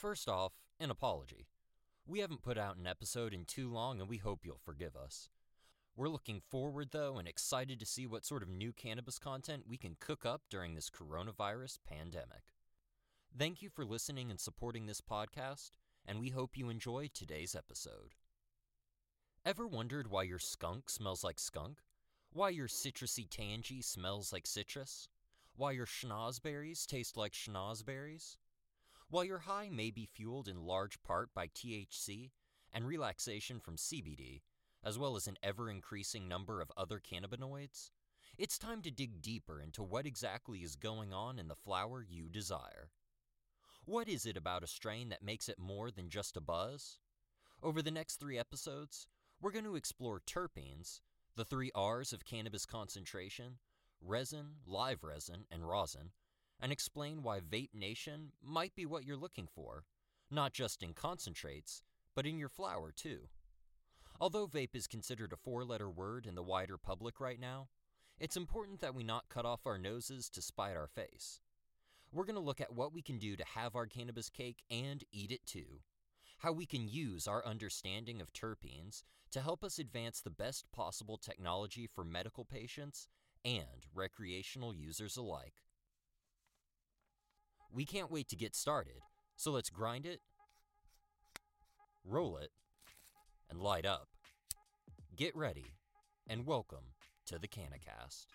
First off, an apology. We haven't put out an episode in too long and we hope you'll forgive us. We're looking forward, though, and excited to see what sort of new cannabis content we can cook up during this coronavirus pandemic. Thank you for listening and supporting this podcast, and we hope you enjoy today's episode. Ever wondered why your skunk smells like skunk? Why your citrusy tangy smells like citrus? Why your schnozberries taste like schnozberries? While your high may be fueled in large part by THC and relaxation from CBD, as well as an ever increasing number of other cannabinoids, it's time to dig deeper into what exactly is going on in the flower you desire. What is it about a strain that makes it more than just a buzz? Over the next three episodes, we're going to explore terpenes, the three R's of cannabis concentration, resin, live resin, and rosin, and explain why Vape Nation might be what you're looking for, not just in concentrates, but in your flower too. Although vape is considered a four letter word in the wider public right now, it's important that we not cut off our noses to spite our face. We're going to look at what we can do to have our cannabis cake and eat it too. How we can use our understanding of terpenes to help us advance the best possible technology for medical patients and recreational users alike. We can't wait to get started, so let's grind it, roll it, and light up. Get ready, and welcome to the CannaCast.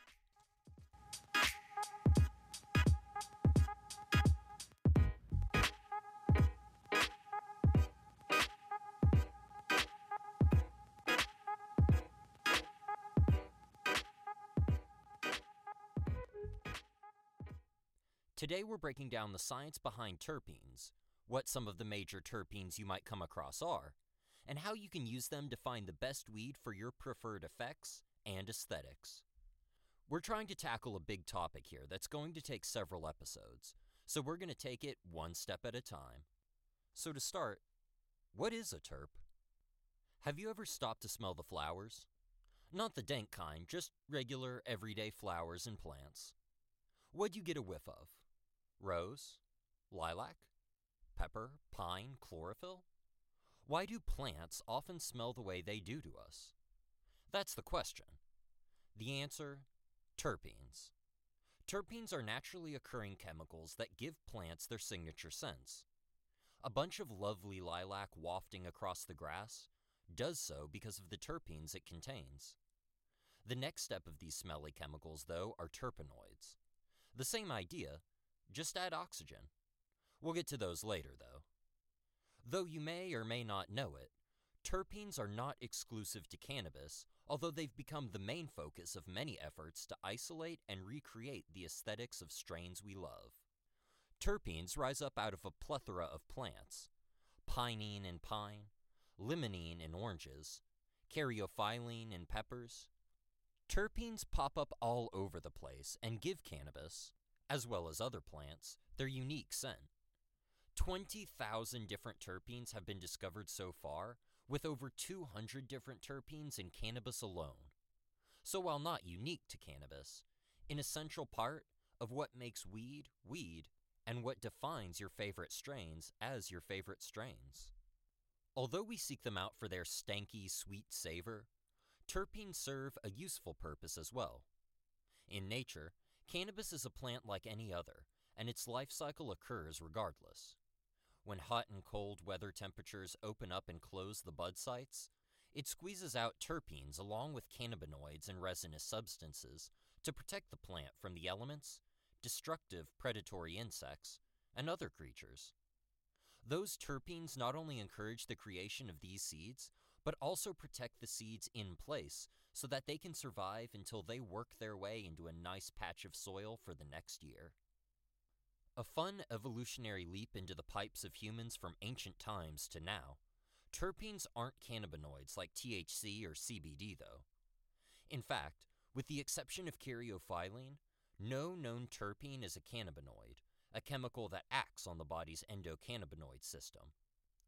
Today we're breaking down the science behind terpenes, what some of the major terpenes you might come across are, and how you can use them to find the best weed for your preferred effects and aesthetics. We're trying to tackle a big topic here that's going to take several episodes, so we're going to take it one step at a time. So, to start, what is a terp? Have you ever stopped to smell the flowers? Not the dank kind, just regular, everyday flowers and plants. What'd you get a whiff of? Rose? Lilac? Pepper? Pine? Chlorophyll? Why do plants often smell the way they do to us? That's the question. The answer terpenes. Terpenes are naturally occurring chemicals that give plants their signature scents. A bunch of lovely lilac wafting across the grass does so because of the terpenes it contains. The next step of these smelly chemicals, though, are terpenoids. The same idea, just add oxygen. We'll get to those later, though. Though you may or may not know it, terpenes are not exclusive to cannabis, although they've become the main focus of many efforts to isolate and recreate the aesthetics of strains we love. Terpenes rise up out of a plethora of plants pinene in pine, limonene in oranges, caryophyllene in peppers. Terpenes pop up all over the place and give cannabis, as well as other plants, their unique scent. 20,000 different terpenes have been discovered so far, with over 200 different terpenes in cannabis alone. So, while not unique to cannabis, an essential part of what makes weed weed and what defines your favorite strains as your favorite strains. Although we seek them out for their stanky, sweet savor, terpenes serve a useful purpose as well. In nature, cannabis is a plant like any other, and its life cycle occurs regardless. When hot and cold weather temperatures open up and close the bud sites, it squeezes out terpenes along with cannabinoids and resinous substances to protect the plant from the elements, destructive predatory insects, and other creatures. Those terpenes not only encourage the creation of these seeds, but also protect the seeds in place so that they can survive until they work their way into a nice patch of soil for the next year. A fun evolutionary leap into the pipes of humans from ancient times to now. Terpenes aren't cannabinoids like THC or CBD, though. In fact, with the exception of caryophyllene, no known terpene is a cannabinoid, a chemical that acts on the body's endocannabinoid system.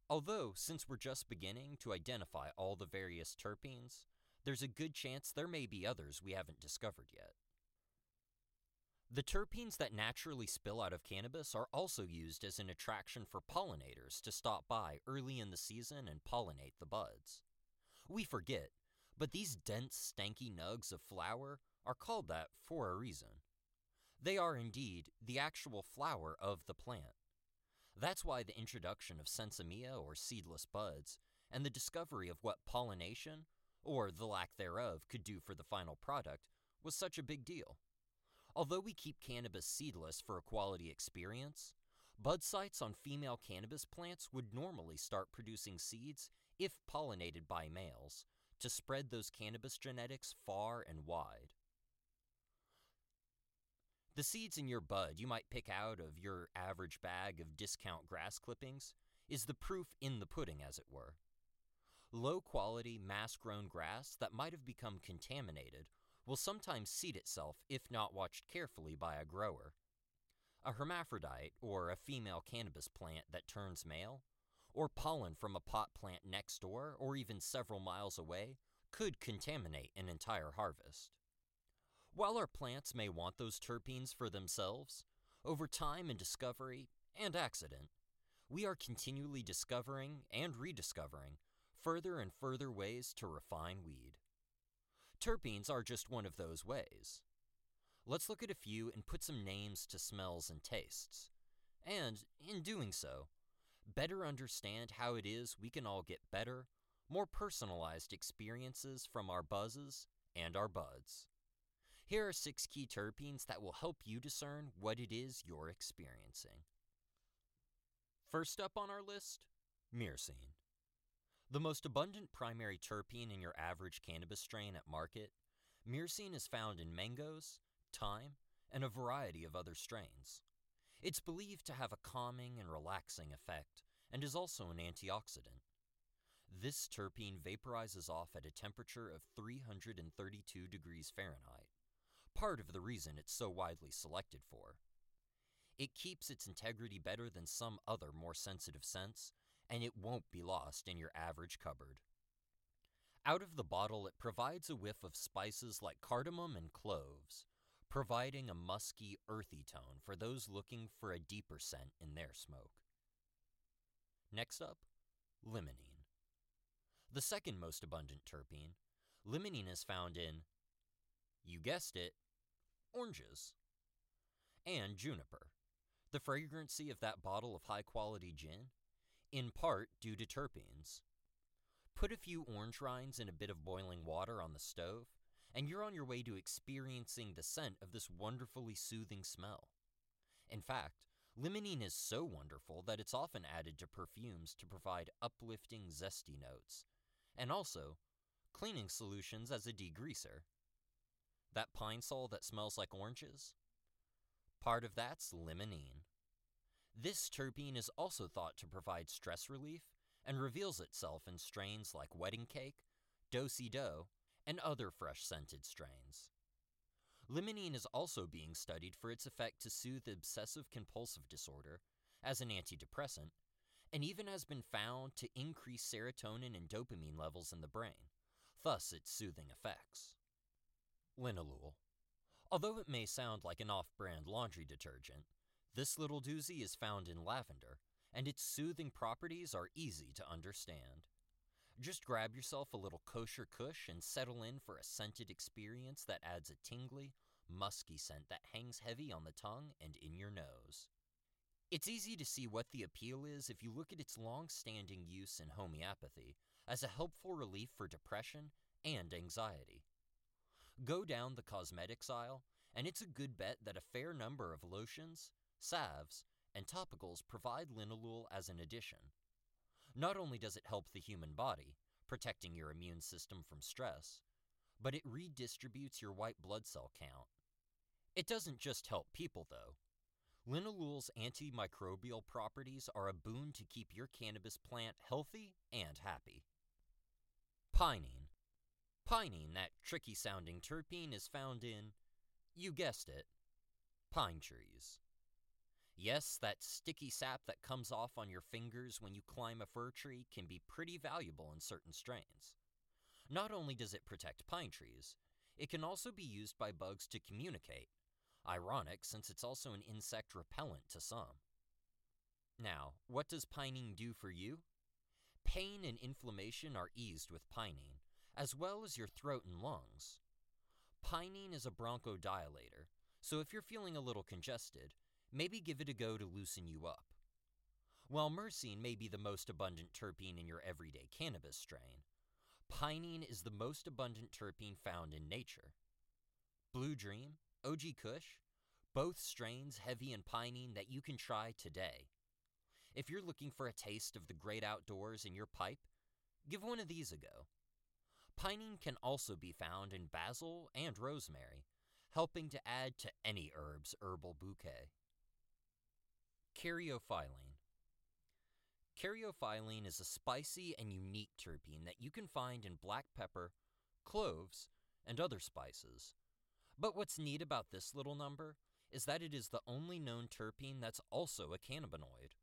Although, since we're just beginning to identify all the various terpenes, there's a good chance there may be others we haven't discovered yet. The terpenes that naturally spill out of cannabis are also used as an attraction for pollinators to stop by early in the season and pollinate the buds. We forget, but these dense, stanky nugs of flower are called that for a reason. They are indeed the actual flower of the plant. That's why the introduction of sensimilla or seedless buds and the discovery of what pollination, or the lack thereof, could do for the final product was such a big deal. Although we keep cannabis seedless for a quality experience, bud sites on female cannabis plants would normally start producing seeds if pollinated by males to spread those cannabis genetics far and wide. The seeds in your bud you might pick out of your average bag of discount grass clippings is the proof in the pudding, as it were. Low quality, mass grown grass that might have become contaminated will sometimes seed itself if not watched carefully by a grower. A hermaphrodite, or a female cannabis plant that turns male, or pollen from a pot plant next door or even several miles away, could contaminate an entire harvest. While our plants may want those terpenes for themselves, over time and discovery and accident, we are continually discovering and rediscovering further and further ways to refine weed. Terpenes are just one of those ways. Let's look at a few and put some names to smells and tastes. And, in doing so, better understand how it is we can all get better, more personalized experiences from our buzzes and our buds. Here are six key terpenes that will help you discern what it is you're experiencing. First up on our list, myrcene. The most abundant primary terpene in your average cannabis strain at market, myrcene is found in mangoes, thyme, and a variety of other strains. It's believed to have a calming and relaxing effect and is also an antioxidant. This terpene vaporizes off at a temperature of 332 degrees Fahrenheit, part of the reason it's so widely selected for. It keeps its integrity better than some other more sensitive scents and it won't be lost in your average cupboard. Out of the bottle, it provides a whiff of spices like cardamom and cloves, providing a musky, earthy tone for those looking for a deeper scent in their smoke. Next up, limonene. The second most abundant terpene, limonene is found in, you guessed it, oranges, and juniper. The fragrancy of that bottle of high quality gin in part due to terpenes. Put a few orange rinds in a bit of boiling water on the stove, and you're on your way to experiencing the scent of this wonderfully soothing smell. In fact, limonene is so wonderful that it's often added to perfumes to provide uplifting, zesty notes, and also cleaning solutions as a degreaser. That Pine-Sol that smells like oranges? Part of that's limonene. This terpene is also thought to provide stress relief and reveals itself in strains like wedding cake, do-si-do, and other fresh scented strains. Limonene is also being studied for its effect to soothe obsessive compulsive disorder as an antidepressant, and even has been found to increase serotonin and dopamine levels in the brain, thus its soothing effects. Linalool. Although it may sound like an off brand laundry detergent, this little doozy is found in lavender, and its soothing properties are easy to understand. Just grab yourself a little kosher kush and settle in for a scented experience that adds a tingly, musky scent that hangs heavy on the tongue and in your nose. It's easy to see what the appeal is if you look at its long standing use in homeopathy as a helpful relief for depression and anxiety. Go down the cosmetics aisle, and it's a good bet that a fair number of lotions, salves, and topicals provide linalool as an addition. Not only does it help the human body, protecting your immune system from stress, but it redistributes your white blood cell count. It doesn't just help people, though. Linalool's antimicrobial properties are a boon to keep your cannabis plant healthy and happy. Pinene. Pinene, that tricky sounding terpene, is found in, you guessed it, pine trees. Yes, that sticky sap that comes off on your fingers when you climb a fir tree can be pretty valuable in certain strains. Not only does it protect pine trees, it can also be used by bugs to communicate, Ironic since it's also an insect repellent to some. Now, what does pinene do for you? Pain and inflammation are eased with pinene, as well as your throat and lungs. Pinene is a bronchodilator, so if you're feeling a little congested, maybe give it a go to loosen you up. While myrcene may be the most abundant terpene in your everyday cannabis strain, pinene is the most abundant terpene found in nature. Blue Dream, OG Kush, both strains heavy in pinene that you can try today. If you're looking for a taste of the great outdoors in your pipe, give one of these a go. Pinene can also be found in basil and rosemary, helping to add to any herb's herbal bouquet. Caryophyllene. Caryophyllene is a spicy and unique terpene that you can find in black pepper, cloves, and other spices. But what's neat about this little number is that it is the only known terpene that's also a cannabinoid.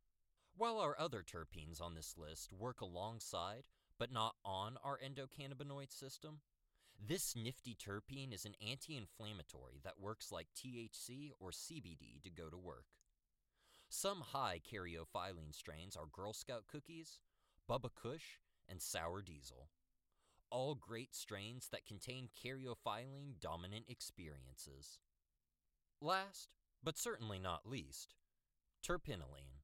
While our other terpenes on this list work alongside, but not on our endocannabinoid system, this nifty terpene is an anti inflammatory that works like THC or CBD to go to work. Some high caryophyllene strains are Girl Scout cookies, Bubba Kush, and Sour Diesel. All great strains that contain caryophyllene dominant experiences. Last, but certainly not least, terpinolene.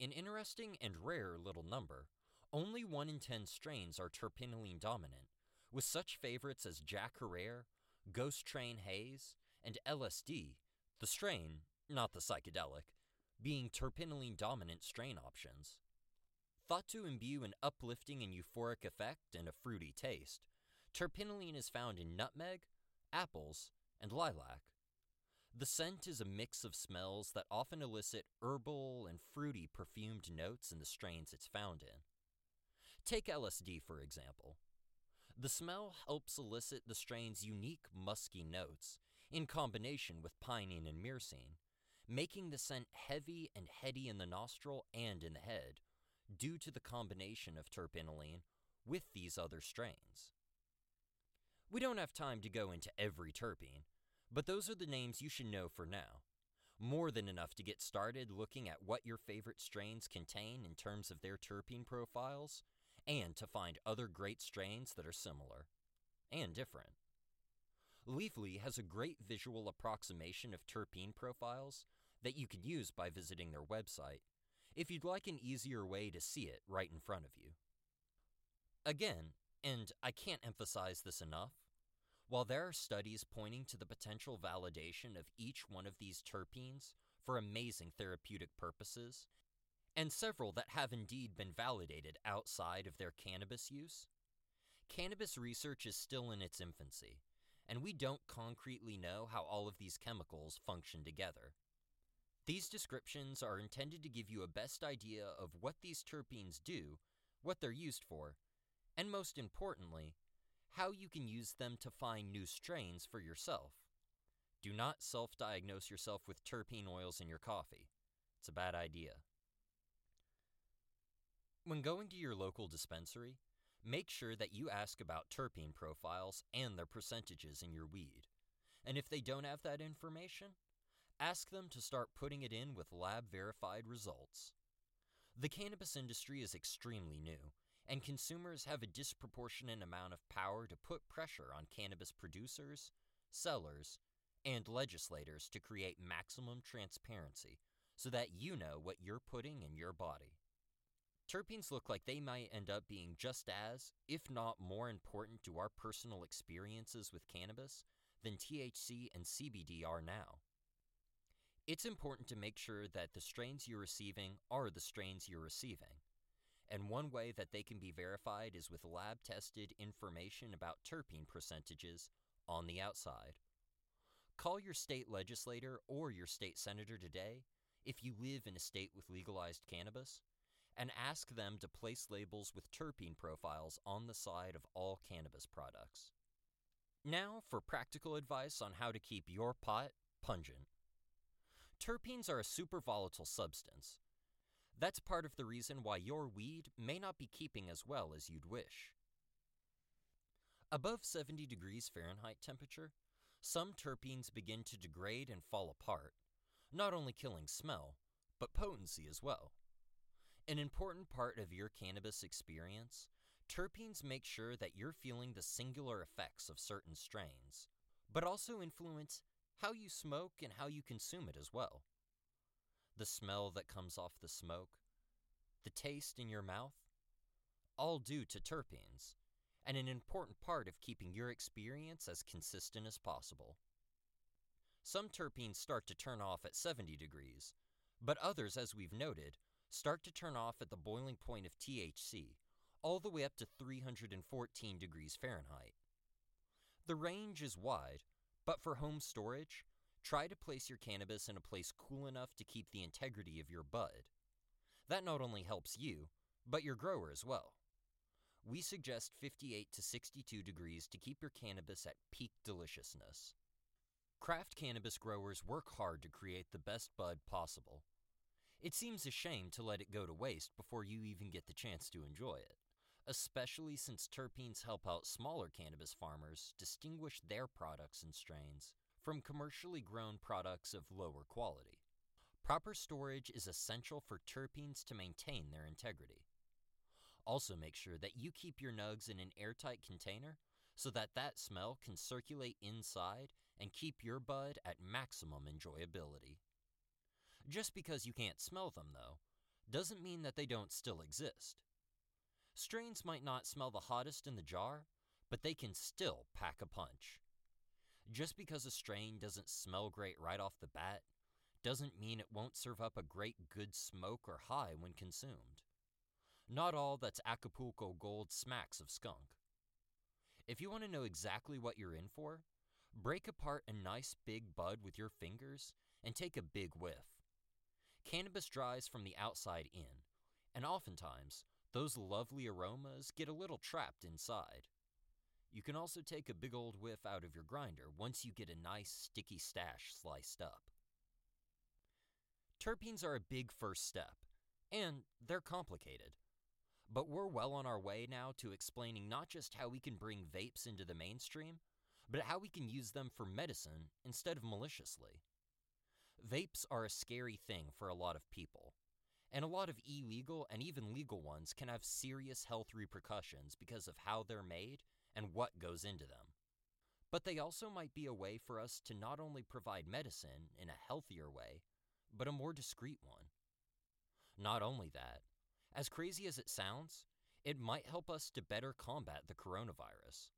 An interesting and rare little number, only 1 in 10 strains are terpinolene dominant, with such favorites as Jack Herer, Ghost Train Haze, and LSD, the strain, not the psychedelic, being terpinolene dominant strain options. Thought to imbue an uplifting and euphoric effect and a fruity taste, terpinolene is found in nutmeg, apples, and lilac. The scent is a mix of smells that often elicit herbal and fruity perfumed notes in the strains it's found in. Take LSD, for example. The smell helps elicit the strain's unique musky notes in combination with pinene and myrcene, making the scent heavy and heady in the nostril and in the head, due to the combination of terpinolene with these other strains. We don't have time to go into every terpene, but those are the names you should know for now. More than enough to get started looking at what your favorite strains contain in terms of their terpene profiles, and to find other great strains that are similar and different. Leafly has a great visual approximation of terpene profiles that you can use by visiting their website if you'd like an easier way to see it right in front of you. Again, and I can't emphasize this enough, while there are studies pointing to the potential validation of each one of these terpenes for amazing therapeutic purposes, and several that have indeed been validated outside of their cannabis use, cannabis research is still in its infancy, and we don't concretely know how all of these chemicals function together. These descriptions are intended to give you a best idea of what these terpenes do, what they're used for, and most importantly, how you can use them to find new strains for yourself. Do not self diagnose yourself with terpene oils in your coffee. It's a bad idea. When going to your local dispensary, make sure that you ask about terpene profiles and their percentages in your weed. And if they don't have that information, ask them to start putting it in with lab verified results. The cannabis industry is extremely new, and consumers have a disproportionate amount of power to put pressure on cannabis producers, sellers, and legislators to create maximum transparency so that you know what you're putting in your body. Terpenes look like they might end up being just as, if not more important to our personal experiences with cannabis than THC and CBD are now. It's important to make sure that the strains you're receiving are the strains you're receiving and one way that they can be verified is with lab tested information about terpene percentages on the outside. Call your state legislator or your state senator today if you live in a state with legalized cannabis and ask them to place labels with terpene profiles on the side of all cannabis products. Now for practical advice on how to keep your pot pungent. Terpenes are a super volatile substance, that's part of the reason why your weed may not be keeping as well as you'd wish. Above 70 degrees Fahrenheit temperature, Some terpenes begin to degrade and fall apart, not only killing smell, but potency as well. An important part of your cannabis experience, terpenes make sure that you're feeling the singular effects of certain strains, but also influence how you smoke and how you consume it as well. The smell that comes off the smoke, the taste in your mouth, all due to terpenes, and an important part of keeping your experience as consistent as possible. Some terpenes start to turn off at 70 degrees, but others, as we've noted, start to turn off at the boiling point of THC, all the way up to 314 degrees Fahrenheit. The range is wide, but for home storage, try to place your cannabis in a place cool enough to keep the integrity of your bud. That not only helps you, but your grower as well. We suggest 58 to 62 degrees to keep your cannabis at peak deliciousness. Craft cannabis growers work hard to create the best bud possible. It seems a shame to let it go to waste before you even get the chance to enjoy it, especially since terpenes help out smaller cannabis farmers distinguish their products and strains from commercially grown products of lower quality. Proper storage is essential for terpenes to maintain their integrity. Also, make sure that you keep your nugs in an airtight container so that that smell can circulate inside and keep your bud at maximum enjoyability. Just because you can't smell them, though, doesn't mean that they don't still exist. Strains might not smell the hottest in the jar, but they can still pack a punch. Just because a strain doesn't smell great right off the bat, doesn't mean it won't serve up a great good smoke or high when consumed. Not all that's Acapulco Gold smacks of skunk. If you want to know exactly what you're in for, break apart a nice big bud with your fingers and take a big whiff. Cannabis dries from the outside in, and oftentimes those lovely aromas get a little trapped inside. You can also take a big old whiff out of your grinder once you get a nice sticky stash sliced up. Terpenes are a big first step, and they're complicated. But we're well on our way now to explaining not just how we can bring vapes into the mainstream, but how we can use them for medicine instead of maliciously. Vapes are a scary thing for a lot of people, and a lot of illegal and even legal ones can have serious health repercussions because of how they're made and what goes into them. But they also might be a way for us to not only provide medicine in a healthier way, but a more discreet one. Not only that, as crazy as it sounds, it might help us to better combat the coronavirus.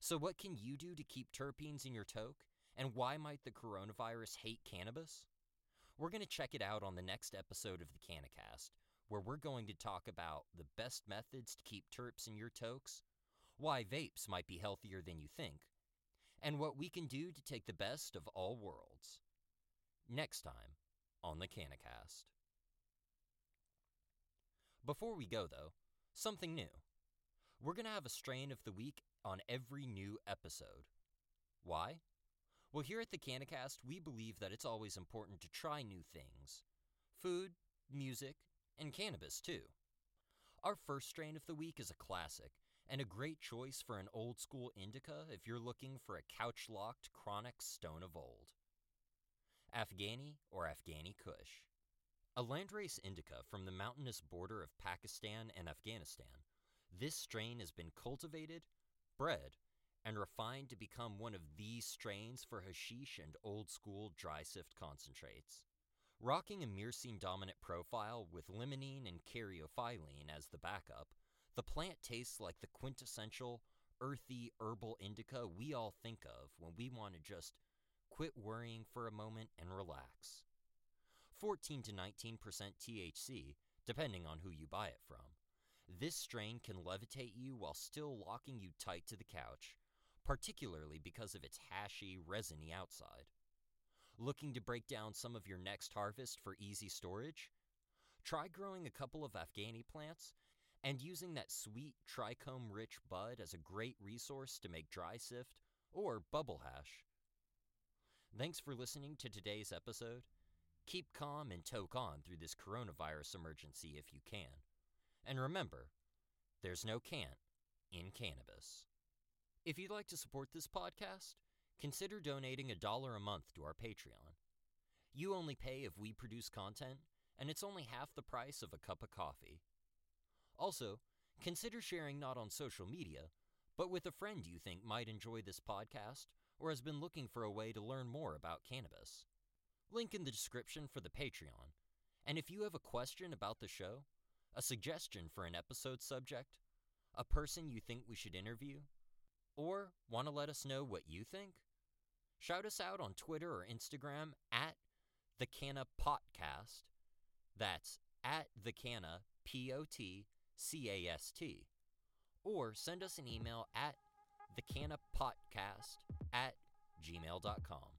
So, what can you do to keep terpenes in your toke? And why might the coronavirus hate cannabis? We're going to check it out on the next episode of the CannaCast, where we're going to talk about the best methods to keep terps in your tokes, why vapes might be healthier than you think, and what we can do to take the best of all worlds. Next time on the CannaCast. Before we go, though, something new. We're going to have a strain of the week on every new episode. Why? Well, here at the CannaCast, we believe that it's always important to try new things food, music, and cannabis, too. Our first strain of the week is a classic and a great choice for an old school indica if you're looking for a couch locked chronic stone of old. Afghani or Afghani Kush. A landrace indica from the mountainous border of Pakistan and Afghanistan, this strain has been cultivated, bred, and refined to become one of these strains for hashish and old school dry sift concentrates. Rocking a myrcene dominant profile with limonene and caryophyllene as the backup, the plant tastes like the quintessential earthy herbal indica we all think of when we want to just quit worrying for a moment and relax. 14 to 19% THC, depending on who you buy it from. This strain can levitate you while still locking you tight to the couch, particularly because of its hashy, resiny outside. Looking to break down some of your next harvest for easy storage? Try growing a couple of Afghani plants and using that sweet trichome rich bud as a great resource to make dry sift or bubble hash. Thanks for listening to today's episode. Keep calm and toke on through this coronavirus emergency if you can. And remember, there's no can't in cannabis. If you'd like to support this podcast, consider donating a dollar a month to our Patreon. You only pay if we produce content, and it's only half the price of a cup of coffee. Also, consider sharing not on social media, but with a friend you think might enjoy this podcast or has been looking for a way to learn more about cannabis. Link in the description for the Patreon. And if you have a question about the show, a suggestion for an episode subject, a person you think we should interview, or want to let us know what you think, shout us out on Twitter or Instagram at the Canna Potcast. That's at the Canna P O T C A S T. Or send us an email at the Canna thecannapodcast at gmail.com.